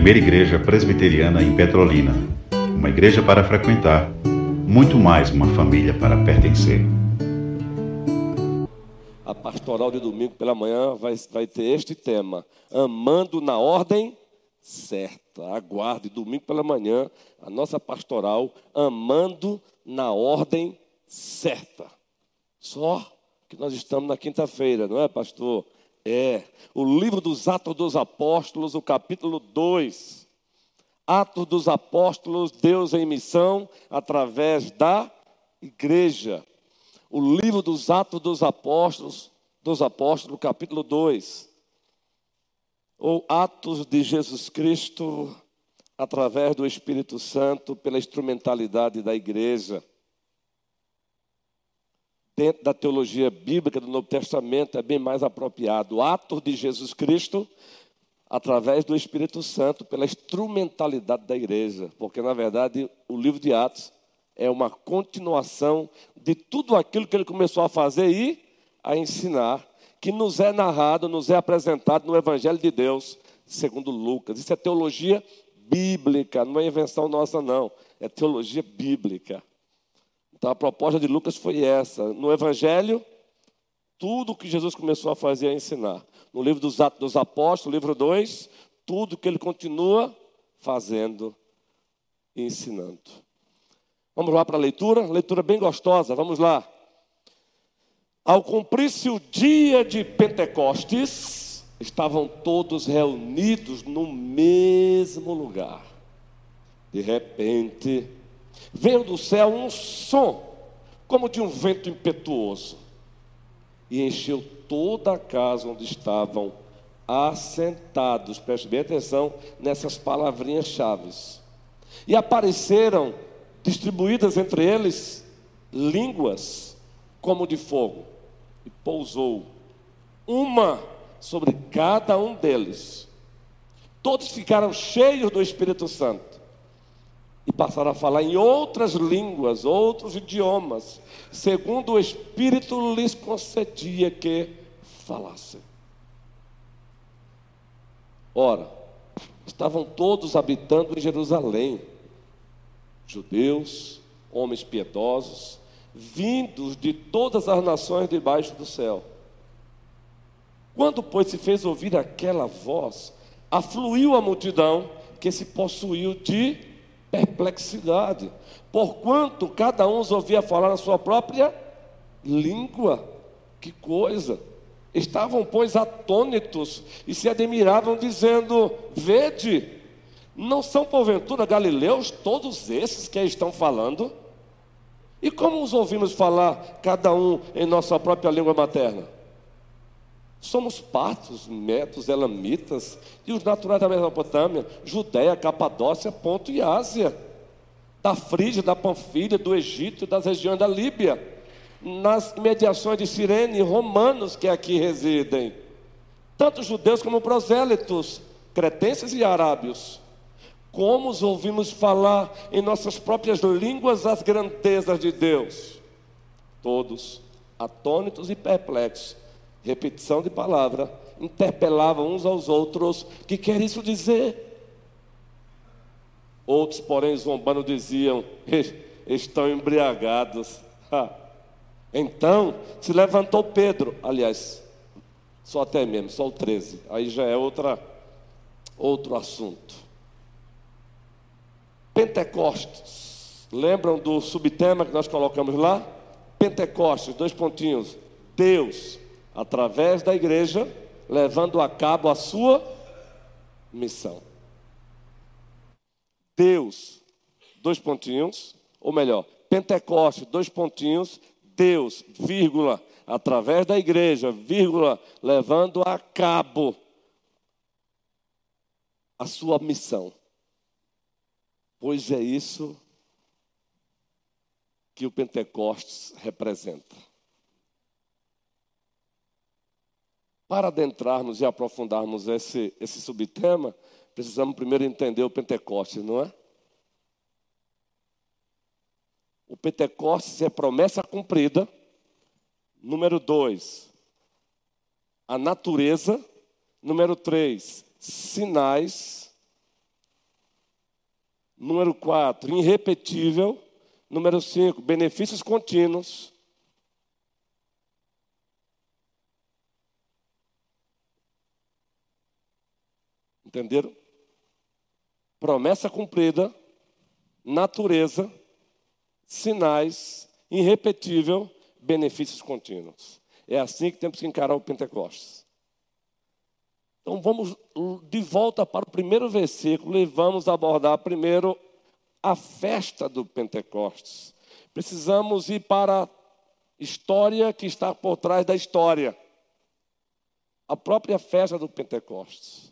primeira igreja presbiteriana em Petrolina. Uma igreja para frequentar, muito mais uma família para pertencer. A pastoral de domingo pela manhã vai, vai ter este tema: Amando na ordem certa. Aguarde, domingo pela manhã, a nossa pastoral, Amando na ordem certa. Só que nós estamos na quinta-feira, não é, pastor? É. O livro dos Atos dos Apóstolos, o capítulo 2. Atos dos Apóstolos, Deus em missão através da igreja. O livro dos Atos dos Apóstolos, dos Apóstolos, capítulo 2. Ou Atos de Jesus Cristo através do Espírito Santo pela instrumentalidade da igreja dentro da teologia bíblica do Novo Testamento é bem mais apropriado. Atos de Jesus Cristo através do Espírito Santo, pela instrumentalidade da igreja, porque na verdade o livro de Atos é uma continuação de tudo aquilo que ele começou a fazer e a ensinar, que nos é narrado, nos é apresentado no Evangelho de Deus, segundo Lucas. Isso é teologia bíblica, não é invenção nossa, não, é teologia bíblica. Então a proposta de Lucas foi essa. No Evangelho, tudo que Jesus começou a fazer é ensinar. No livro dos Atos dos Apóstolos, livro 2, tudo que ele continua fazendo e ensinando. Vamos lá para a leitura, leitura bem gostosa, vamos lá. Ao cumprir-se o dia de Pentecostes, estavam todos reunidos no mesmo lugar. De repente, veio do céu um som, como de um vento impetuoso, e encheu toda a casa onde estavam assentados. Preste bem atenção nessas palavrinhas chaves. E apareceram, distribuídas entre eles, línguas como de fogo, e pousou uma sobre cada um deles. Todos ficaram cheios do Espírito Santo e passaram a falar em outras línguas, outros idiomas, segundo o Espírito lhes concedia que falassem. Ora, estavam todos habitando em Jerusalém, judeus, homens piedosos, vindos de todas as nações debaixo do céu. Quando, pois, se fez ouvir aquela voz, afluiu a multidão que se possuiu de perplexidade, porquanto cada um os ouvia falar na sua própria língua. Que coisa! Estavam, pois, atônitos e se admiravam, dizendo: Vede, não são porventura galileus todos esses que estão falando? E como os ouvimos falar, cada um em nossa própria língua materna? Somos partos, metos, elamitas e os naturais da Mesopotâmia, Judéia, Capadócia, Ponto e Ásia, da Frígia, da Panfilha, do Egito e das regiões da Líbia, nas imediações de Cirene, romanos que aqui residem, tanto judeus como prosélitos, cretenses e arábios. Como os ouvimos falar em nossas próprias línguas as grandezas de Deus? Todos atônitos e perplexos repetição de palavra, interpelavam uns aos outros: que quer isso dizer? Outros, porém, zombando, diziam: estão embriagados. Então se levantou Pedro, aliás, só até mesmo, só o 13, aí já é outra, outro assunto. Pentecostes, lembram do subtema que nós colocamos lá? Pentecostes, dois pontinhos. Deus através da igreja, levando a cabo a sua missão. Deus, dois pontinhos, ou melhor, Pentecoste, dois pontinhos, Deus, vírgula, através da igreja, vírgula, levando a cabo a sua missão. Pois é isso que o Pentecostes representa. Para adentrarmos e aprofundarmos esse, esse subtema, precisamos primeiro entender o Pentecostes, não é? O Pentecostes é promessa cumprida. Número dois, a natureza. Número três, sinais. Número 4, irrepetível. Número 5, benefícios contínuos. Entenderam? Promessa cumprida, natureza, sinais, irrepetível, benefícios contínuos. É assim que temos que encarar o Pentecostes. Então vamos de volta para o primeiro versículo e vamos abordar primeiro a festa do Pentecostes. Precisamos ir para a história que está por trás da história. A própria festa do Pentecostes.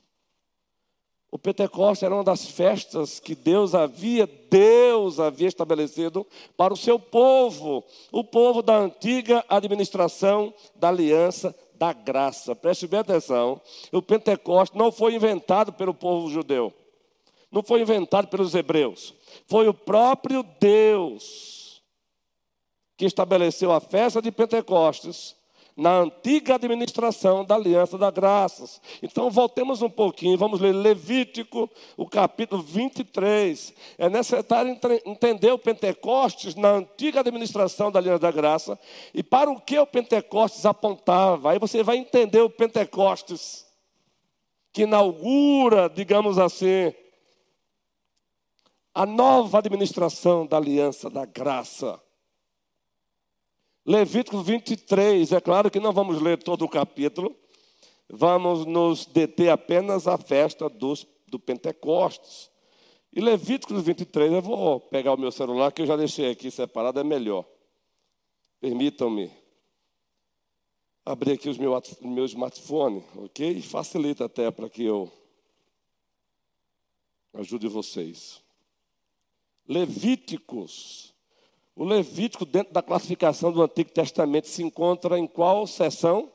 O Pentecostes era uma das festas que Deus havia, Deus havia estabelecido para o seu povo, o povo da antiga administração da aliança da graça. Preste bem atenção. O Pentecostes não foi inventado pelo povo judeu. Não foi inventado pelos hebreus. Foi o próprio Deus que estabeleceu a festa de Pentecostes na antiga administração da aliança das graças. Então, voltemos um pouquinho, vamos ler Levítico, o capítulo 23. É necessário entender o Pentecostes na antiga administração da aliança da graça e para o que o Pentecostes apontava. Aí você vai entender o Pentecostes que inaugura, digamos assim, a nova administração da aliança da graça. Levítico 23, é claro que não vamos ler todo o capítulo, vamos nos deter apenas à festa dos, do Pentecostes. E Levítico 23, eu vou pegar o meu celular, que eu já deixei aqui separado, é melhor. Permitam-me abrir aqui os meu, smartphone, ok? E facilita até para que eu ajude vocês. Levíticos o Levítico, dentro da classificação do Antigo Testamento, se encontra em qual seção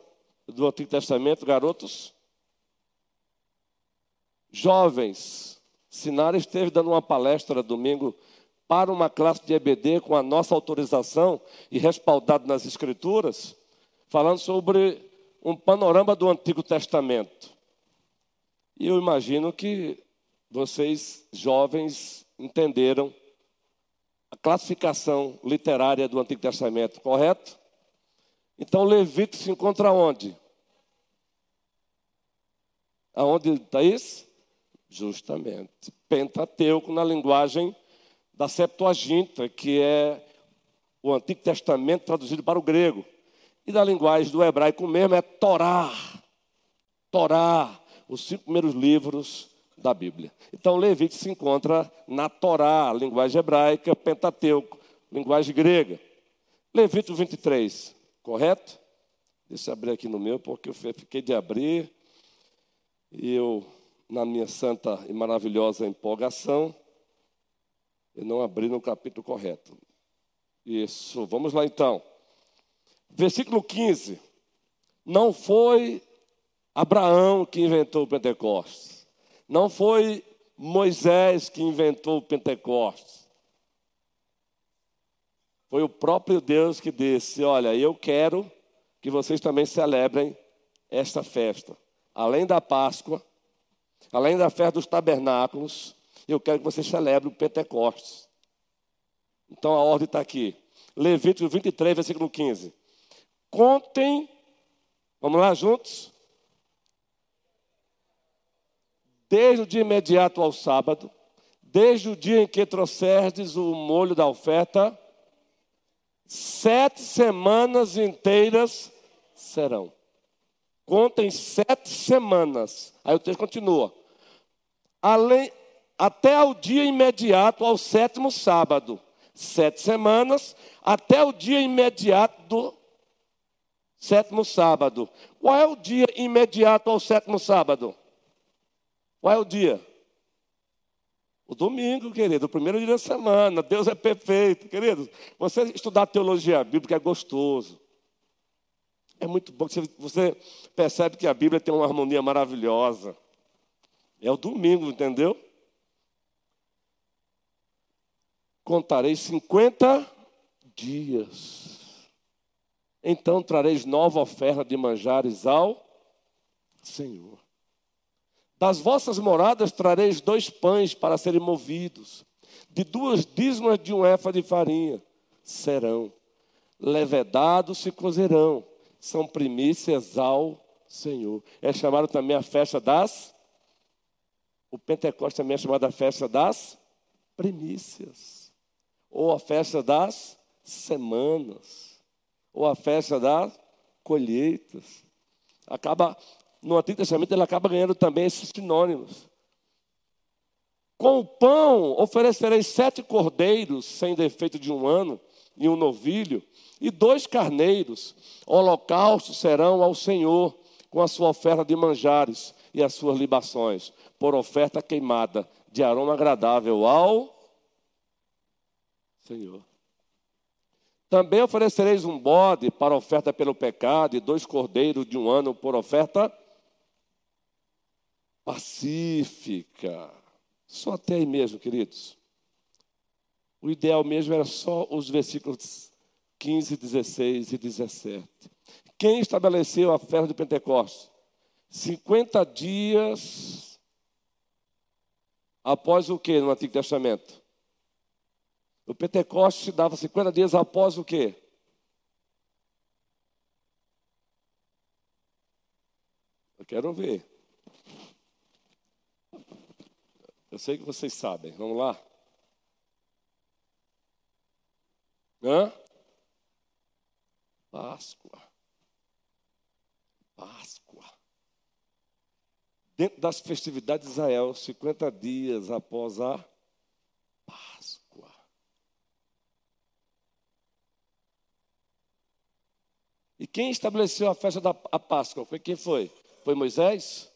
do Antigo Testamento, garotos? Jovens. Sinara esteve dando uma palestra domingo para uma classe de EBD com a nossa autorização e respaldado nas Escrituras, falando sobre um panorama do Antigo Testamento. E eu imagino que vocês, jovens, entenderam a classificação literária do Antigo Testamento, correto? Então, Levítico se encontra onde? Aonde está isso? Justamente. Pentateuco, na linguagem da Septuaginta, que é o Antigo Testamento traduzido para o grego. E da linguagem do hebraico mesmo é Torá. Torá, os cinco primeiros livros da Bíblia. Então, Levítico se encontra na Torá, linguagem hebraica, Pentateuco, linguagem grega. Levítico 23, correto? Deixa eu abrir aqui no meu, porque eu fiquei de abrir e eu, na minha santa e maravilhosa empolgação, eu não abri no capítulo correto. Isso, vamos lá então. Versículo 15. Não foi Abraão que inventou o Pentecostes. Não foi Moisés que inventou o Pentecostes. Foi o próprio Deus que disse: Olha, eu quero que vocês também celebrem esta festa. Além da Páscoa, além da festa dos tabernáculos, eu quero que vocês celebrem o Pentecostes. Então a ordem está aqui. Levítico 23, versículo 15. Contem, vamos lá juntos? Desde o dia imediato ao sábado, desde o dia em que trouxerdes o molho da oferta, sete semanas inteiras serão. Contem sete semanas. Aí o texto continua. Além, até o dia imediato ao sétimo sábado. Sete semanas, até o dia imediato do sétimo sábado. Qual é o dia imediato ao sétimo sábado? Qual é o dia? O domingo, querido, o primeiro dia da semana. Deus é perfeito, querido. Você estudar teologia bíblica é gostoso. É muito bom. Você percebe que a Bíblia tem uma harmonia maravilhosa. É o domingo, entendeu? Contarei 50 dias. Então trareis nova oferta de manjares ao Senhor. Das vossas moradas trareis dois pães para serem movidos, de duas dízimos de um éfa de farinha serão. Levedados se cozerão, são primícias ao Senhor. É chamado também a festa das. O Pentecostes também é chamado a festa das primícias. Ou a festa das semanas. Ou a festa das colheitas. Acaba, no Antigo Testamento, ele acaba ganhando também esses sinônimos. Com o pão oferecereis sete cordeiros sem defeito de um ano, e um novilho, e dois carneiros. Holocaustos serão ao Senhor, com a sua oferta de manjares e as suas libações, por oferta queimada, de aroma agradável ao Senhor. Também oferecereis um bode para oferta pelo pecado, e dois cordeiros de um ano por oferta pacífica. Só até aí mesmo, queridos. O ideal mesmo era só os versículos 15, 16 e 17. Quem estabeleceu a festa de Pentecostes? 50 dias após o que no Antigo Testamento? O Pentecostes se dava 50 dias após o que? Eu quero ver. Eu sei que vocês sabem. Vamos lá? Hã? Páscoa. Páscoa. Dentro das festividades de Israel, 50 dias após a Páscoa. E quem estabeleceu a festa da a Páscoa? Foi quem foi? Foi Moisés?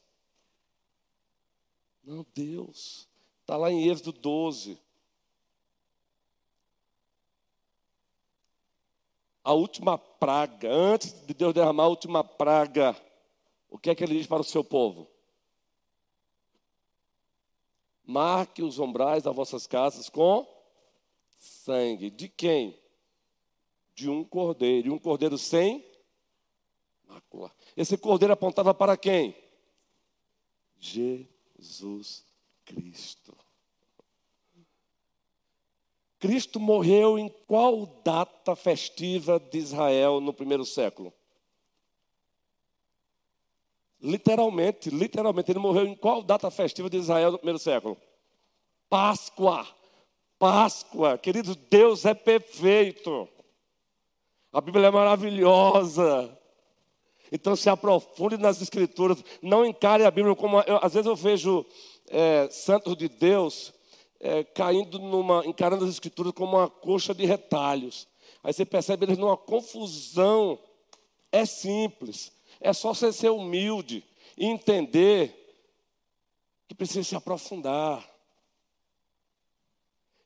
Não, Deus. Está lá em Êxodo 12. A última praga, antes de Deus derramar a última praga, o que é que ele diz para o seu povo? Marque os umbrais das vossas casas com sangue. De quem? De um cordeiro. E um cordeiro sem mácula. Esse cordeiro apontava para quem? Jesus Cristo. Cristo morreu em qual data festiva de Israel no primeiro século? Literalmente, literalmente, ele morreu em qual data festiva de Israel no primeiro século? Páscoa. Páscoa. Querido, Deus é perfeito. A Bíblia é maravilhosa. Então se aprofunde nas escrituras. Não encare a Bíblia como. Eu, às vezes eu vejo é, santos de Deus é, caindo numa, encarando as escrituras como uma coxa de retalhos. Aí você percebe eles numa confusão. É simples. É só você ser humilde e entender que precisa se aprofundar.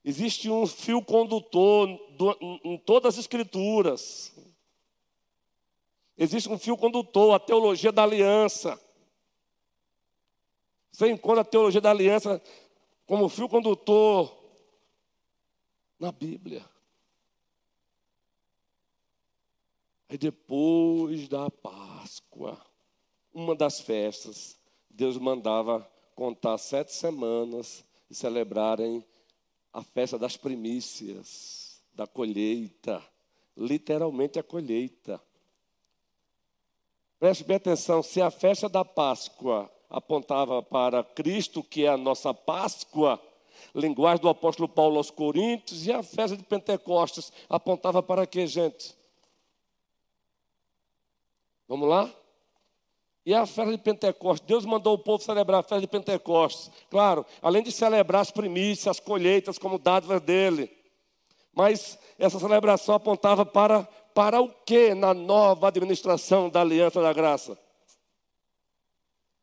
Existe um fio condutor do, em todas as escrituras. Existe um fio condutor, a teologia da aliança. Você encontra a teologia da aliança como fio condutor na Bíblia. Aí depois da Páscoa, uma das festas, Deus mandava contar sete semanas e celebrarem a festa das primícias, da colheita, literalmente a colheita. Preste bem atenção: se a festa da Páscoa apontava para Cristo, que é a nossa Páscoa, linguagem do apóstolo Paulo aos Coríntios, e a festa de Pentecostes apontava para quê, gente? Vamos lá? E a festa de Pentecostes, Deus mandou o povo celebrar a festa de Pentecostes. Claro, além de celebrar as primícias, as colheitas como dádivas dele. Mas essa celebração apontava para, para o que na nova administração da aliança da graça?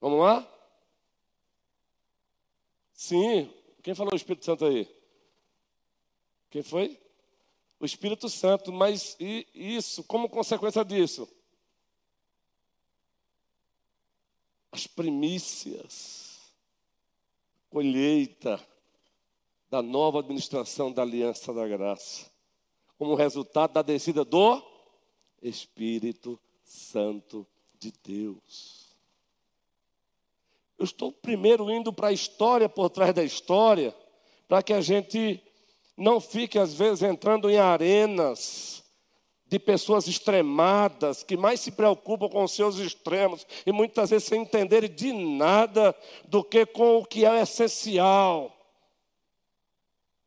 Vamos lá? Sim. Quem falou o Espírito Santo aí? Quem foi? O Espírito Santo, mas isso, como consequência disso? As primícias, colheita da nova administração da Aliança da Graça, como resultado da descida do Espírito Santo de Deus. Eu estou primeiro indo para a história por trás da história, para que a gente não fique, às vezes, entrando em arenas de pessoas extremadas, que mais se preocupam com seus extremos, e muitas vezes sem entenderem de nada do que com o que é essencial.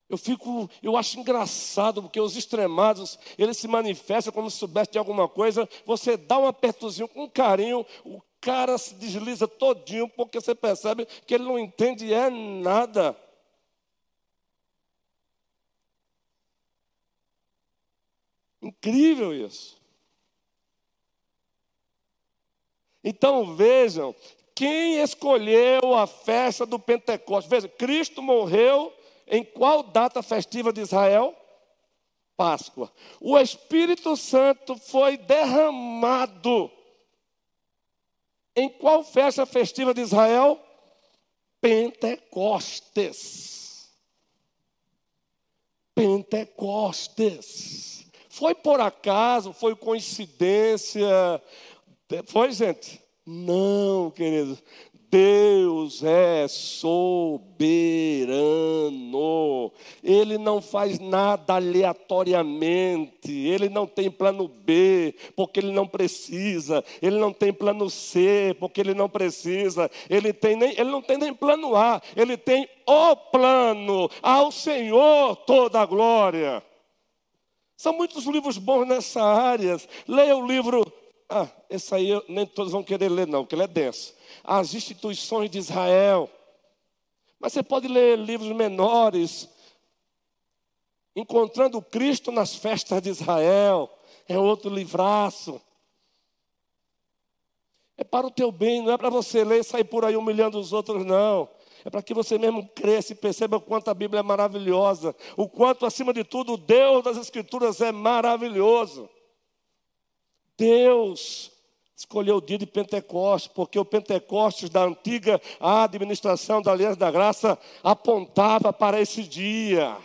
Eu fico, eu acho engraçado, porque os extremados, eles se manifestam como se soubesse de alguma coisa, você dá um apertozinho com carinho, cara se desliza todinho, porque você percebe que ele não entende é nada. Incrível isso. Então vejam, quem escolheu a festa do Pentecostes? Veja, Cristo morreu em qual data festiva de Israel? Páscoa. O Espírito Santo foi derramado em qual festa festiva de Israel? Pentecostes. Pentecostes. Foi por acaso, foi coincidência? Foi, gente? Não, queridos. Deus é soberano. Ele não faz nada aleatoriamente. Ele não tem plano B, porque ele não precisa. Ele não tem plano C, porque ele não precisa. Ele, tem nem, ele não tem nem plano A. Ele tem o plano. Ao Senhor toda a glória. São muitos livros bons nessa área. Leia o livro. Ah, esse aí nem todos vão querer ler, não, porque ele é denso as instituições de Israel. Mas você pode ler livros menores, Encontrando Cristo nas festas de Israel, é outro livraço. É para o teu bem, não é para você ler e sair por aí humilhando os outros, não. É para que você mesmo cresça e perceba o quanto a Bíblia é maravilhosa, o quanto, acima de tudo, o Deus das Escrituras é maravilhoso. Deus escolheu o dia de Pentecostes, porque o Pentecostes da antiga administração da Aliança da Graça apontava para esse dia.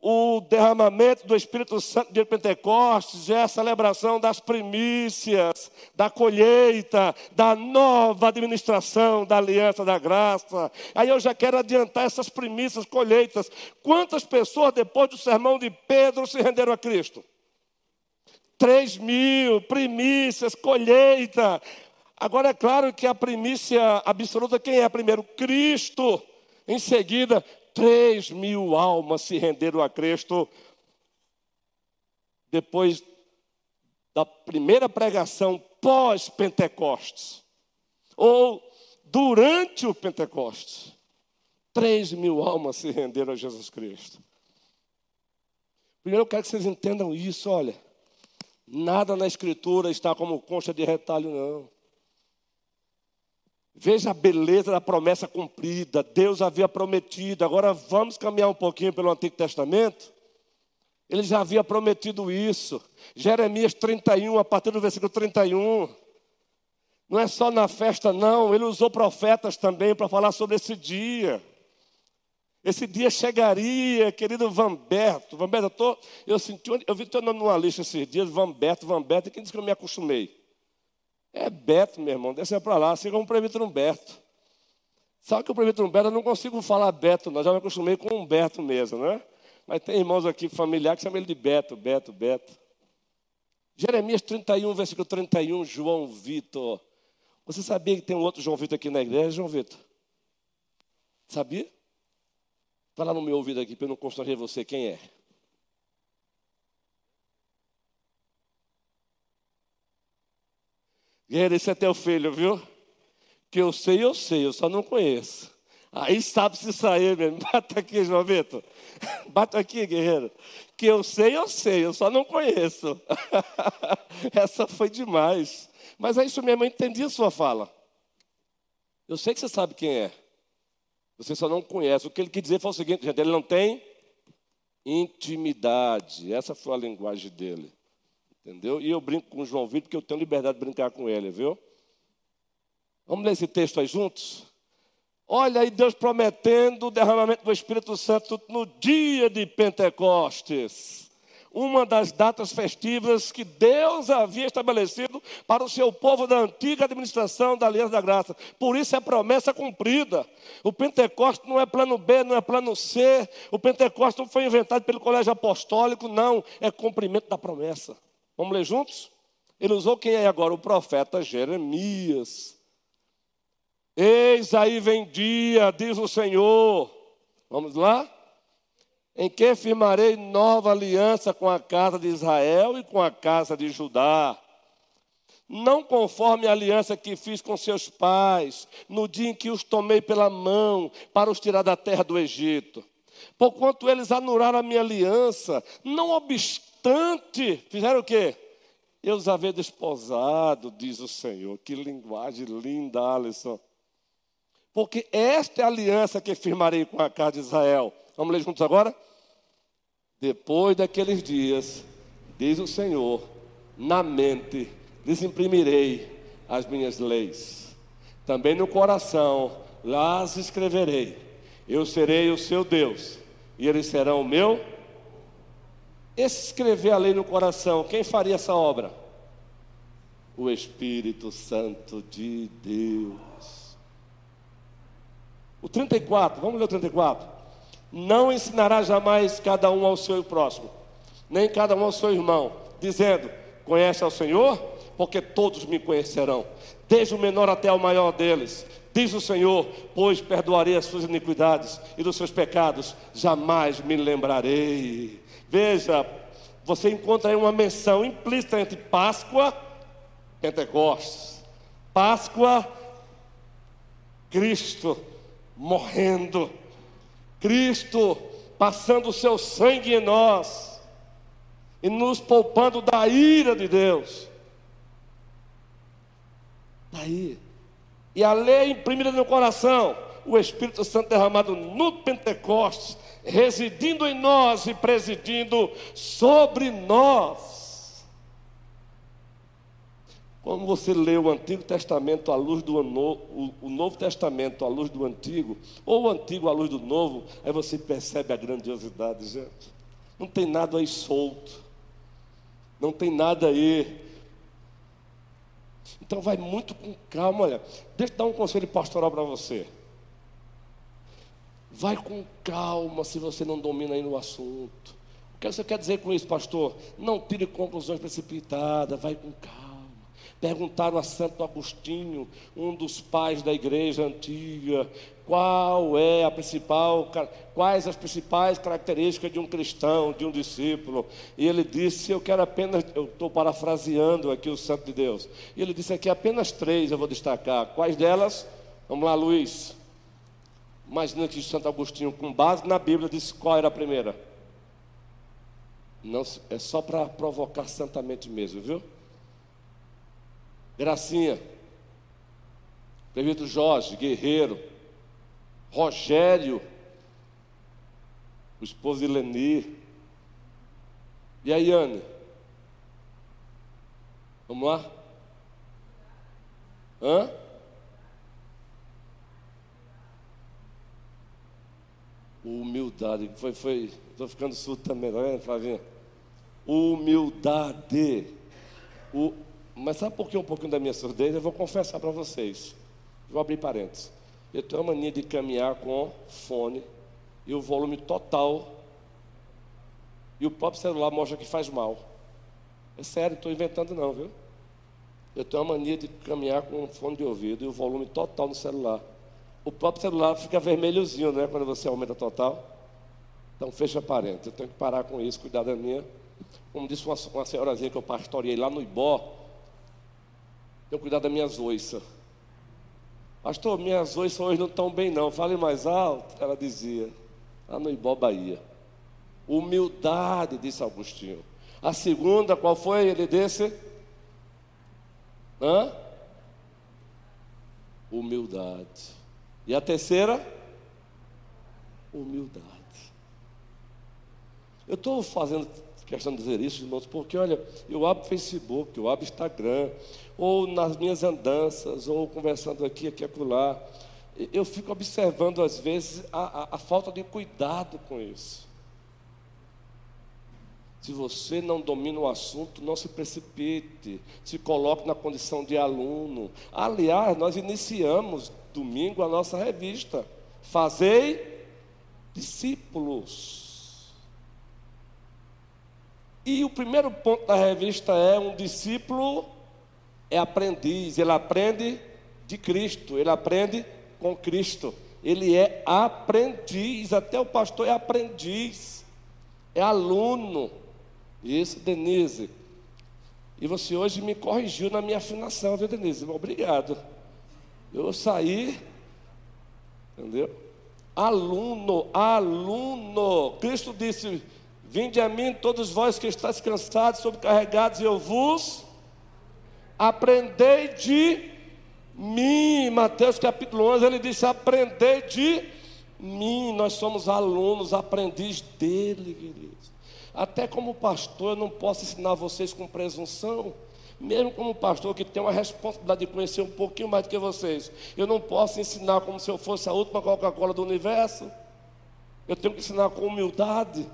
O derramamento do Espírito Santo de Pentecostes é a celebração das primícias, da colheita, da nova administração da aliança da graça. Aí eu já quero adiantar essas primícias, colheitas. Quantas pessoas, depois do sermão de Pedro, se renderam a Cristo? Três mil, primícias, colheita. Agora é claro que a primícia absoluta, quem é primeiro? Cristo. Em seguida, três mil almas se renderam a Cristo. Depois da primeira pregação pós-Pentecostes. Ou durante o Pentecostes. Três mil almas se renderam a Jesus Cristo. Primeiro eu quero que vocês entendam isso, olha. Nada na Escritura está como concha de retalho, não. Veja a beleza da promessa cumprida. Deus havia prometido. Agora vamos caminhar um pouquinho pelo Antigo Testamento. Ele já havia prometido isso. Jeremias 31, a partir do versículo 31. Não é só na festa, não. Ele usou profetas também para falar sobre esse dia. Esse dia chegaria, querido Vamberto. Vamberto, eu, tô, eu, senti, eu vi teu nome numa lista esses dias, Vamberto, Vamberto, quem disse que eu me acostumei? É Beto, meu irmão, desce para lá, assim como o prefeito Humberto. Sabe que o prefeito Humberto eu não consigo falar Beto, nós já me acostumei com Humberto mesmo, né? Mas tem irmãos aqui familiares que chamam ele de Beto, Beto, Beto. Jeremias 31, versículo 31, João Vitor. Você sabia que tem um outro João Vitor aqui na igreja, João Vitor? Sabia? Fala no meu ouvido aqui para eu não constranger você quem é. Guerreiro, esse é teu filho, viu? Que eu sei, eu sei, eu só não conheço. Aí sabe se sair mesmo. Bata aqui, João Vitor. Bata aqui, guerreiro. Que eu sei, eu sei, eu só não conheço. Essa foi demais. Mas é isso mesmo, eu entendi a sua fala. Eu sei que você sabe quem é. Você só não conhece. O que ele quis dizer foi o seguinte, gente, ele não tem intimidade. Essa foi a linguagem dele. Entendeu? E eu brinco com o João Vitor porque eu tenho liberdade de brincar com ele, viu? Vamos ler esse texto aí juntos? Olha aí Deus prometendo o derramamento do Espírito Santo no dia de Pentecostes. Uma das datas festivas que Deus havia estabelecido para o seu povo da antiga administração da Aliança da Graça. Por isso é promessa cumprida. O Pentecostes não é plano B, não é plano C. O Pentecostes não foi inventado pelo colégio apostólico, não. É cumprimento da promessa. Vamos ler juntos? Ele usou quem é agora? O profeta Jeremias. Eis aí vem dia, diz o Senhor. Vamos lá? Em que firmarei nova aliança com a casa de Israel e com a casa de Judá. Não conforme a aliança que fiz com seus pais, no dia em que os tomei pela mão para os tirar da terra do Egito. Porquanto eles anularam a minha aliança, não obstante, fizeram o quê? Eu os havia desposado, diz o Senhor. Que linguagem linda, Alisson. Porque esta é a aliança que firmarei com a casa de Israel. Vamos ler juntos agora? Depois daqueles dias, diz o Senhor, na mente lhes imprimirei as minhas leis. Também no coração las escreverei. Eu serei o seu Deus e eles serão o meu. Esse escrever a lei no coração, quem faria essa obra? O Espírito Santo de Deus. O 34, vamos ler o 34. Não ensinará jamais cada um ao seu próximo, nem cada um ao seu irmão, dizendo: Conhece ao Senhor? Porque todos me conhecerão, desde o menor até o maior deles. Diz o Senhor: Pois perdoarei as suas iniquidades e dos seus pecados, jamais me lembrarei. Veja, você encontra aí uma menção implícita entre Páscoa e Pentecostes. Páscoa, Cristo morrendo Cristo passando o seu sangue em nós e nos poupando da ira de Deus. Daí. E a lei imprimida no coração, o Espírito Santo derramado no Pentecostes, residindo em nós e presidindo sobre nós. Quando você lê o Antigo Testamento à luz do o, o Novo Testamento à luz do Antigo, ou o Antigo à luz do Novo, aí você percebe a grandiosidade, gente. Não tem nada aí solto. Não tem nada aí. Então vai muito com calma, olha. Deixa eu dar um conselho pastoral para você. Vai com calma se você não domina aí no assunto. O que você quer dizer com isso, pastor? Não tire conclusões precipitadas, vai com calma. Perguntaram a Santo Agostinho, um dos pais da igreja antiga, qual é a principal, quais as principais características de um cristão, de um discípulo. E ele disse: Eu quero apenas, eu estou parafraseando aqui o Santo de Deus. E ele disse aqui apenas três eu vou destacar. Quais delas? Vamos lá, Luiz. Imagina que Santo Agostinho, com base na Bíblia, disse qual era a primeira. Não, é só para provocar santamente mesmo, viu? Gracinha, Prefeito Jorge, Guerreiro, Rogério, o esposo de Leni, e a Yane. Vamos lá? Hã? Humildade. Foi, foi. Estou ficando surdo também, tá vendo, Flavinha? Humildade. O, mas sabe por que um pouquinho da minha surdez? Eu vou confessar para vocês. Vou abrir parênteses. Eu tenho a mania de caminhar com fone e o volume total. E o próprio celular mostra que faz mal. É sério, estou inventando não, viu? Eu tenho a mania de caminhar com fone de ouvido e o volume total no celular. O próprio celular fica vermelhozinho, né? Quando você aumenta total. Então fecha parênteses. Eu tenho que parar com isso, cuidar da minha. Como disse uma, uma senhorazinha que eu pastoreei lá no Ibó, tenho cuidado das minhas oiças. Pastor, minhas oiças hoje não estão bem, não. Fale mais alto. Ela dizia, lá no Ibó, Bahia. Humildade, disse Agostinho. A segunda, qual foi? Ele disse? Hã? Humildade. E a terceira? Humildade. Eu estou fazendo questão de dizer isso, irmãos, porque olha, eu abro Facebook, eu abro Instagram, ou nas minhas andanças, ou conversando aqui, aqui, acolá, eu fico observando às vezes a, a, a falta de cuidado com isso. Se você não domina o assunto, não se precipite, se coloque na condição de aluno. Aliás, nós iniciamos domingo a nossa revista. Fazei discípulos. E o primeiro ponto da revista é um discípulo é aprendiz, ele aprende de Cristo, ele aprende com Cristo. Ele é aprendiz, até o pastor é aprendiz, é aluno. Isso, Denise. E você hoje me corrigiu na minha afinação, viu, Denise? Obrigado. Eu saí, entendeu? Aluno, aluno. Cristo disse: Vinde a mim, todos vós que estáis cansados, sobrecarregados, e eu vos aprendei de mim. Mateus capítulo 11, ele disse: Aprendei de mim. Nós somos alunos, aprendiz dele, queridos. Até como pastor, eu não posso ensinar vocês com presunção. Mesmo como pastor que tem uma responsabilidade de conhecer um pouquinho mais do que vocês, eu não posso ensinar como se eu fosse a última Coca-Cola do universo. Eu tenho que ensinar com humildade.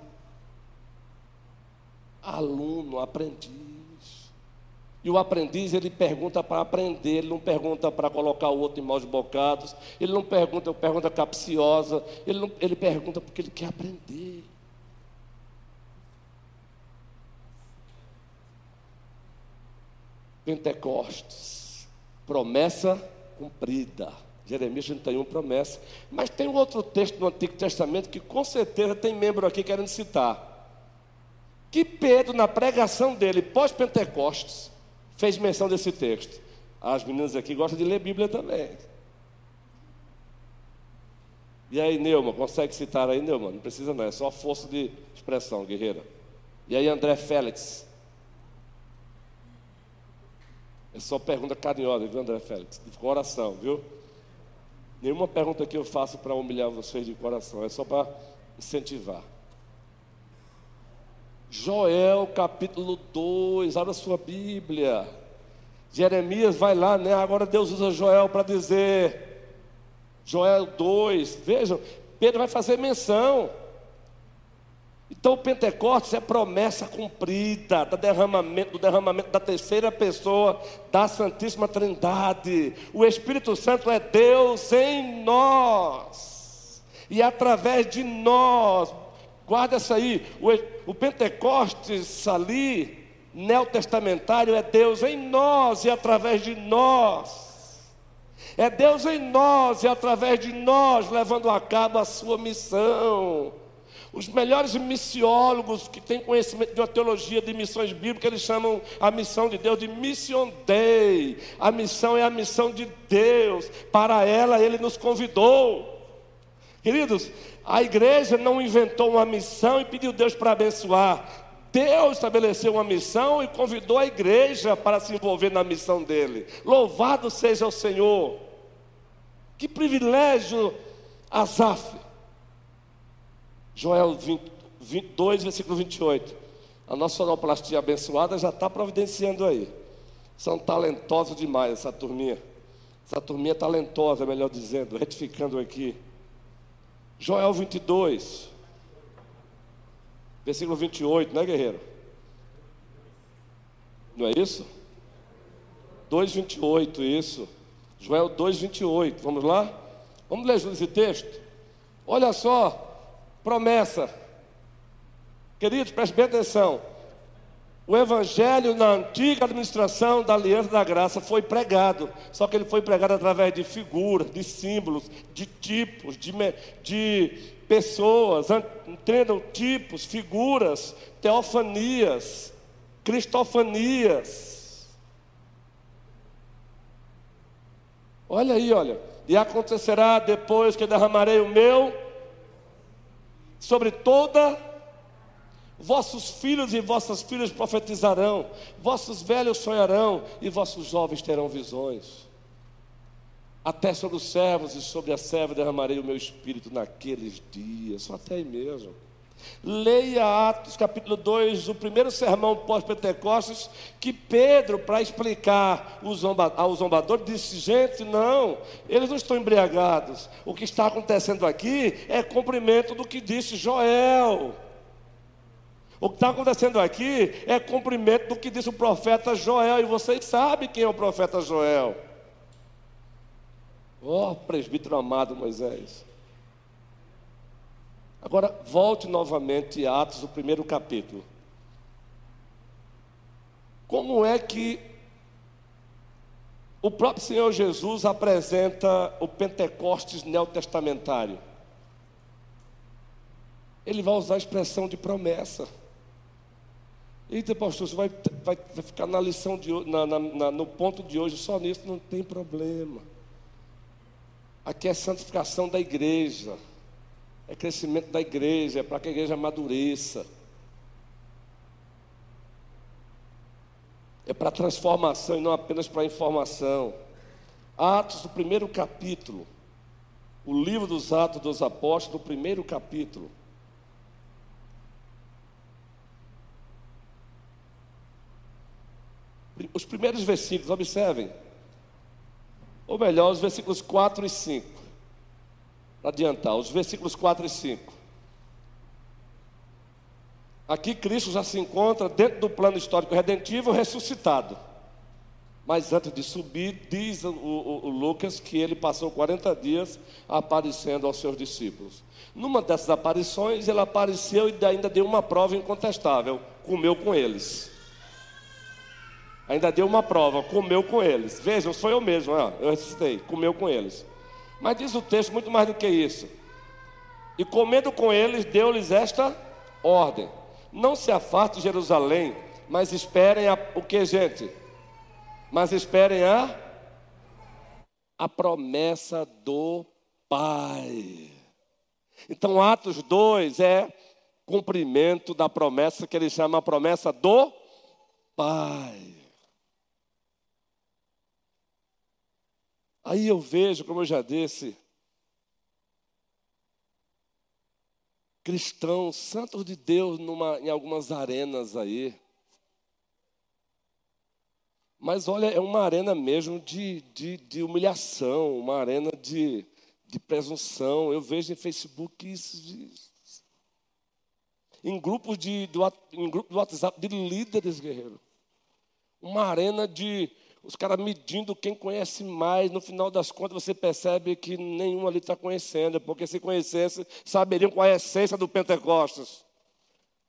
Aluno, aprendiz. E o aprendiz, ele pergunta para aprender, ele não pergunta para colocar o outro em maus bocados, ele não pergunta, pergunta capciosa, ele, não, ele pergunta porque ele quer aprender. Pentecostes, promessa cumprida. Jeremias 31, promessa. Mas tem um outro texto no Antigo Testamento que com certeza tem membro aqui querendo citar. Que Pedro, na pregação dele, pós-Pentecostes, fez menção desse texto. As meninas aqui gostam de ler Bíblia também. E aí, Neuma, consegue citar aí, Neuma? Não precisa não, é só força de expressão, guerreira. E aí, André Félix, é só pergunta carinhosa, viu, André Félix? De coração, viu? Nenhuma pergunta que eu faço para humilhar vocês de coração, é só para incentivar. Joel capítulo 2, abra sua Bíblia. Jeremias vai lá, né? Agora Deus usa Joel para dizer. Joel 2, vejam, Pedro vai fazer menção. Então o Pentecostes é promessa cumprida do derramamento, do derramamento da terceira pessoa da Santíssima Trindade. O Espírito Santo é Deus em nós. E através de nós, guarda essa aí, o, o Pentecostes ali, neotestamentário, é Deus em nós e através de nós. É Deus em nós e através de nós levando a cabo a sua missão. Os melhores missiólogos que têm conhecimento de uma teologia de missões bíblicas, eles chamam a missão de Deus de mission day. A missão é a missão de Deus. Para ela ele nos convidou. Queridos, a igreja não inventou uma missão e pediu Deus para abençoar. Deus estabeleceu uma missão e convidou a igreja para se envolver na missão dele. Louvado seja o Senhor. Que privilégio, Asaf. Joel 20, 22, versículo 28. A nossa sonoplastia abençoada já está providenciando aí. São talentosos demais essa turminha. Essa turminha é talentosa, melhor dizendo, retificando aqui. Joel 22, versículo 28, né, guerreiro? Não é isso? 2,28, isso. Joel 2,28. Vamos lá? Vamos ler esse texto? Olha só, promessa. Queridos, preste bem atenção. O evangelho na antiga administração da aliança da graça foi pregado, só que ele foi pregado através de figuras, de símbolos, de tipos, de, de pessoas, entendam? Tipos, figuras, teofanias, cristofanias. Olha aí, olha. E acontecerá depois que derramarei o meu sobre toda vossos filhos e vossas filhas profetizarão, vossos velhos sonharão e vossos jovens terão visões. Até sobre os servos e sobre a serva derramarei o meu espírito naqueles dias, só até aí mesmo. Leia Atos capítulo 2, o primeiro sermão pós-Pentecostes, que Pedro, para explicar ao zombador, disse: gente, não, eles não estão embriagados. O que está acontecendo aqui é cumprimento do que disse Joel. O que está acontecendo aqui é cumprimento do que disse o profeta Joel, e vocês sabem quem é o profeta Joel. Oh, presbítero amado Moisés. Agora, volte novamente a Atos, o primeiro capítulo. Como é que o próprio Senhor Jesus apresenta o Pentecostes neotestamentário? Ele vai usar a expressão de promessa. Eita, pastor, você vai, vai, vai ficar na lição de na, na, na, no ponto de hoje só nisso, não tem problema. Aqui é santificação da igreja, é crescimento da igreja, é para que a igreja amadureça. É para transformação e não apenas para informação. Atos, do primeiro capítulo. O livro dos Atos dos Apóstolos, do primeiro capítulo. Os primeiros versículos, observem. Ou melhor, os versículos 4 e 5. Para adiantar, os versículos 4 e 5. Aqui Cristo já se encontra dentro do plano histórico redentivo ressuscitado. Mas antes de subir, diz o, o, o, Lucas que ele passou 40 dias aparecendo aos seus discípulos. Numa dessas aparições, ele apareceu e ainda deu uma prova incontestável: comeu com eles. Ainda deu uma prova, comeu com eles. Vejam, foi eu mesmo, eu ressuscitei, comeu com eles. Mas diz o texto muito mais do que isso. E comendo com eles, deu-lhes esta ordem: Não se afaste de Jerusalém, mas esperem a, o que, gente? Mas esperem a a promessa do Pai. Então, Atos 2 é cumprimento da promessa que ele chama a promessa do Pai. Aí eu vejo, como eu já disse, cristãos, santos de Deus numa, em algumas arenas aí. Mas olha, é uma arena mesmo de, de, de humilhação, uma arena de, de presunção. Eu vejo em Facebook isso. Em grupos de, grupo do WhatsApp de líderes guerreiros. Uma arena de, os caras medindo quem conhece mais, no final das contas você percebe que nenhum ali está conhecendo, porque se conhecesse, saberiam qual é a essência do Pentecostes.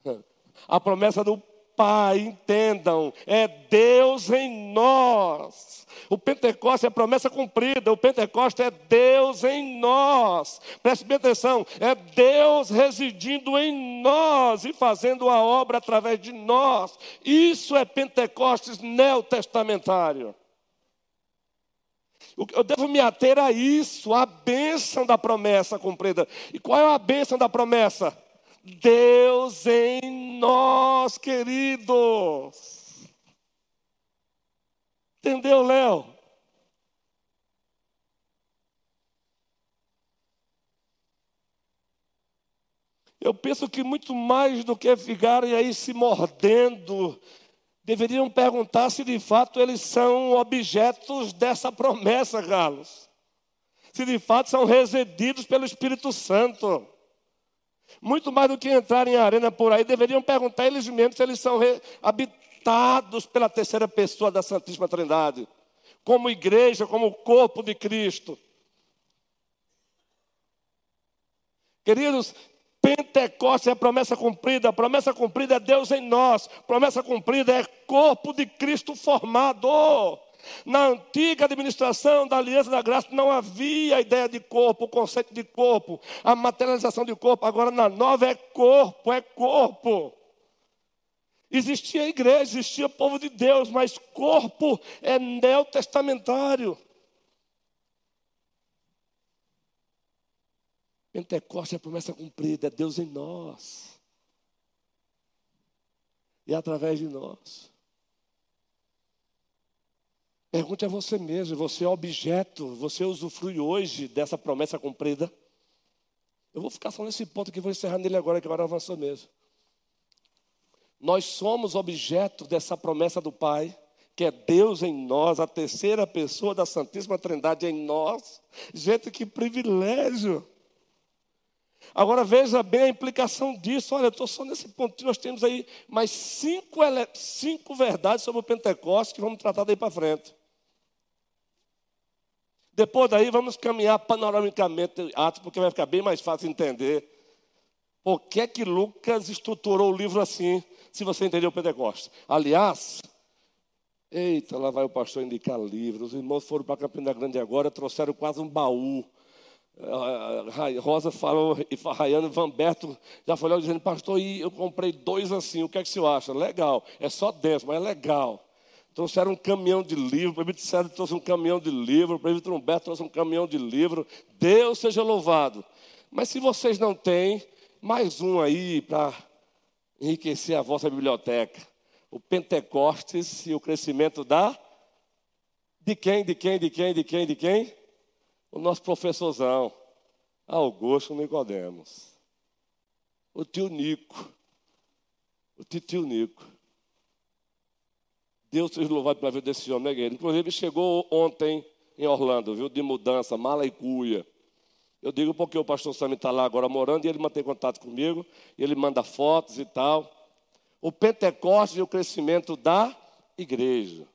A promessa do Pai, entendam, é Deus em nós. O Pentecostes é promessa cumprida, o Pentecostes é Deus em nós. Preste bem atenção, é Deus residindo em nós e fazendo a obra através de nós. Isso é Pentecostes neotestamentário. Eu devo me ater a isso, a bênção da promessa cumprida. E qual é a bênção da promessa? Deus em nós, queridos. Entendeu, Léo? Eu penso que muito mais do que ficarem aí se mordendo, deveriam perguntar se de fato eles são objetos dessa promessa, Carlos. Se de fato são resididos pelo Espírito Santo. Muito mais do que entrar em arena por aí, deveriam perguntar eles mesmos se eles são habitados pela terceira pessoa da Santíssima Trindade, como igreja, como corpo de Cristo. Queridos, Pentecostes é a promessa cumprida, a promessa cumprida é Deus em nós, promessa cumprida é corpo de Cristo formado. Na antiga administração da aliança da graça não havia a ideia de corpo, o conceito de corpo, a materialização de corpo. Agora na nova é corpo, é corpo. Existia igreja, existia povo de Deus, mas corpo é neotestamentário. Pentecostes é a promessa cumprida, é Deus em nós. E é através de nós. Pergunte a você mesmo: você é objeto, você usufrui hoje dessa promessa cumprida? Eu vou ficar só nesse ponto que vou encerrar nele agora, que agora avançou mesmo. Nós somos objeto dessa promessa do Pai, que é Deus em nós, a terceira pessoa da Santíssima Trindade em nós. Gente, que privilégio! Agora veja bem a implicação disso. Olha, eu estou só nesse ponto. Nós temos aí mais cinco, cinco verdades sobre o Pentecostes que vamos tratar daí para frente. Depois daí vamos caminhar panoramicamente Atos, porque vai ficar bem mais fácil entender. Por que é que Lucas estruturou o livro assim, se você entendeu o Pentecostes? Aliás, eita, lá vai o pastor indicar livros. Os irmãos foram para Campina Grande agora, trouxeram quase um baú. Rosa falou, e Rayane Vanberto já falou dizendo, pastor, eu comprei dois assim, o que é que senhor acha? Legal, é só denso, mas é legal. Trouxeram um caminhão de livro, o prefeito Sérgio trouxe um caminhão de livro, o prefeito Humberto trouxe um caminhão de livro. Deus seja louvado. Mas se vocês não têm, mais um aí para enriquecer a vossa biblioteca. O Pentecostes e o crescimento da. De quem, de quem, de quem, de quem, de quem? O nosso professorzão, Augusto Nicodemos. O tio Nico. O tio Nico. Deus seja louvado pela vida desse homem, né, guerreiro? Inclusive, chegou ontem em Orlando, viu, de mudança, mala e cuia. Eu digo porque o pastor Sami está lá agora morando e ele mantém contato comigo, ele manda fotos e tal. O Pentecostes e o crescimento da igreja.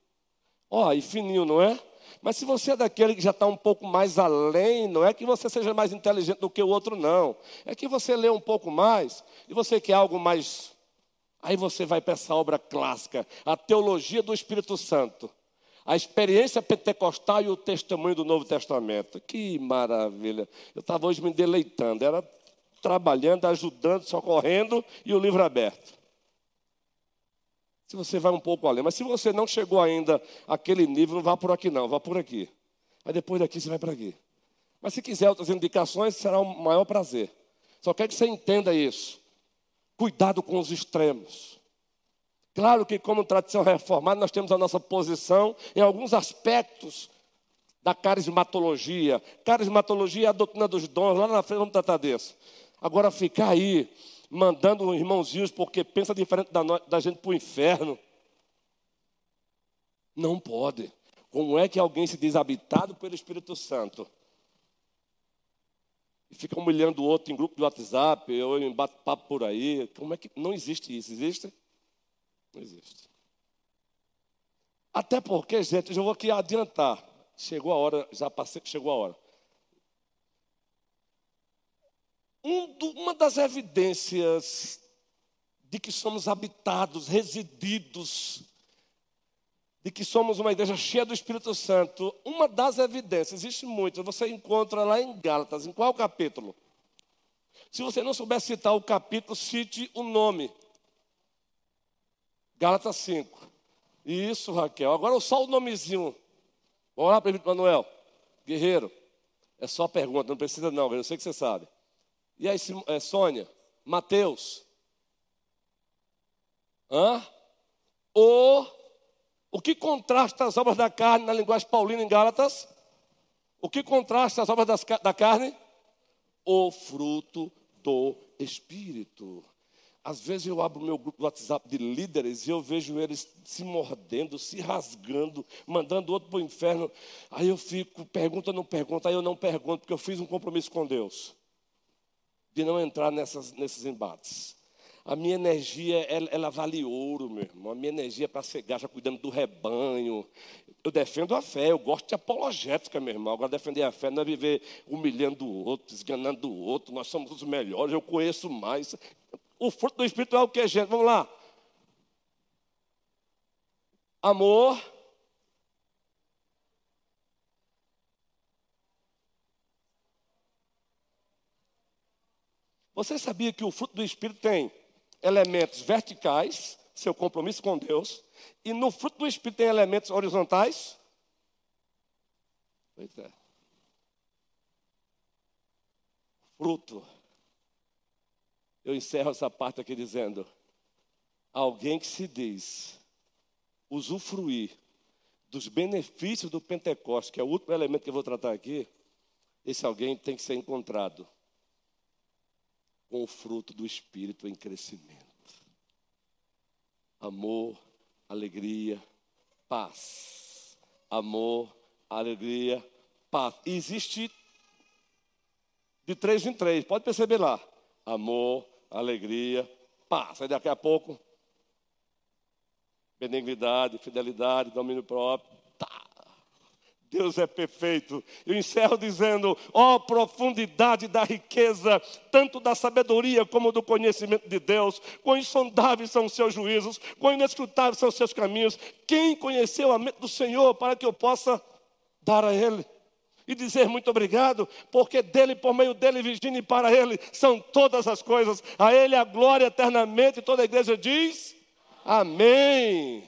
Ó, oh, e fininho, não é? Mas se você é daquele que já está um pouco mais além, não é que você seja mais inteligente do que o outro, não. É que você lê um pouco mais e você quer algo mais Aí você vai para essa obra clássica, a teologia do Espírito Santo, a experiência pentecostal e o testemunho do Novo Testamento. Que maravilha! Eu estava hoje me deleitando, era trabalhando, ajudando, socorrendo e o livro aberto. Se você vai um pouco além, mas se você não chegou ainda àquele nível, não vá por aqui não, vá por aqui. Aí depois daqui você vai para aqui. Mas se quiser outras indicações, será um maior prazer. Só quero que você entenda isso. Cuidado com os extremos. Claro que, como tradição reformada, nós temos a nossa posição em alguns aspectos da carismatologia. Carismatologia é a doutrina dos dons, lá na frente vamos tratar disso. Agora, ficar aí mandando irmãozinhos porque pensa diferente da, da gente para o inferno. Não pode. Como é que alguém se diz habitado pelo Espírito Santo e fica humilhando o outro em grupo de WhatsApp ou em bate-papo por aí. Como é que. Não existe isso, existe? Não existe. Até porque, gente, eu vou aqui adiantar. Chegou a hora, já passei, chegou a hora. Um do, uma das evidências de que somos habitados, resididos de que somos uma igreja cheia do Espírito Santo, uma das evidências, existe muitas, você encontra lá em Gálatas, em qual capítulo? Se você não souber citar o capítulo, cite o nome. Gálatas 5. Isso, Raquel. Agora só o nomezinho. Vamos lá, prefeito Manuel. Guerreiro. É só pergunta, não precisa não, eu sei que você sabe. E aí, é, Sônia? Mateus? Hã? O o que contrasta as obras da carne na linguagem paulina em Gálatas? O que contrasta as obras das, da carne? O fruto do Espírito. Às vezes eu abro meu grupo do WhatsApp de líderes e eu vejo eles se mordendo, se rasgando, mandando outro para o inferno. Aí eu fico, pergunta, não pergunta, aí eu não pergunto, porque eu fiz um compromisso com Deus de não entrar nessas, nesses embates. A minha energia, ela, ela vale ouro, meu irmão. A minha energia é para ser gasta cuidando do rebanho. Eu defendo a fé, eu gosto de apologética, meu irmão. Agora, defender a fé não é viver humilhando o outro, esganando o outro. Nós somos os melhores, eu conheço mais. O fruto do Espírito é o que, gente? Vamos lá. Amor. Você sabia que o fruto do Espírito tem elementos verticais, seu compromisso com Deus, e no fruto do Espírito tem elementos horizontais? Pois é. Fruto. Eu encerro essa parte aqui dizendo: alguém que se diz usufruir dos benefícios do Pentecostes, que é o último elemento que eu vou tratar aqui, esse alguém tem que ser encontrado com o fruto do Espírito em crescimento. Amor, alegria, paz. Amor, alegria, paz. E existe De três em três, pode perceber lá. Amor, alegria, paz. Aí daqui a pouco, benignidade, fidelidade, domínio próprio. Deus é perfeito. Eu encerro dizendo: ó oh, profundidade da riqueza, tanto da sabedoria como do conhecimento de Deus. Quão insondáveis são os seus juízos, quão inescrutáveis são os seus caminhos. Quem conheceu a mente do Senhor para que eu possa dar a Ele? E dizer muito obrigado, porque dele, por meio dele, Virgínia e para ele são todas as coisas. A ele a glória eternamente. Toda a igreja diz: Amém.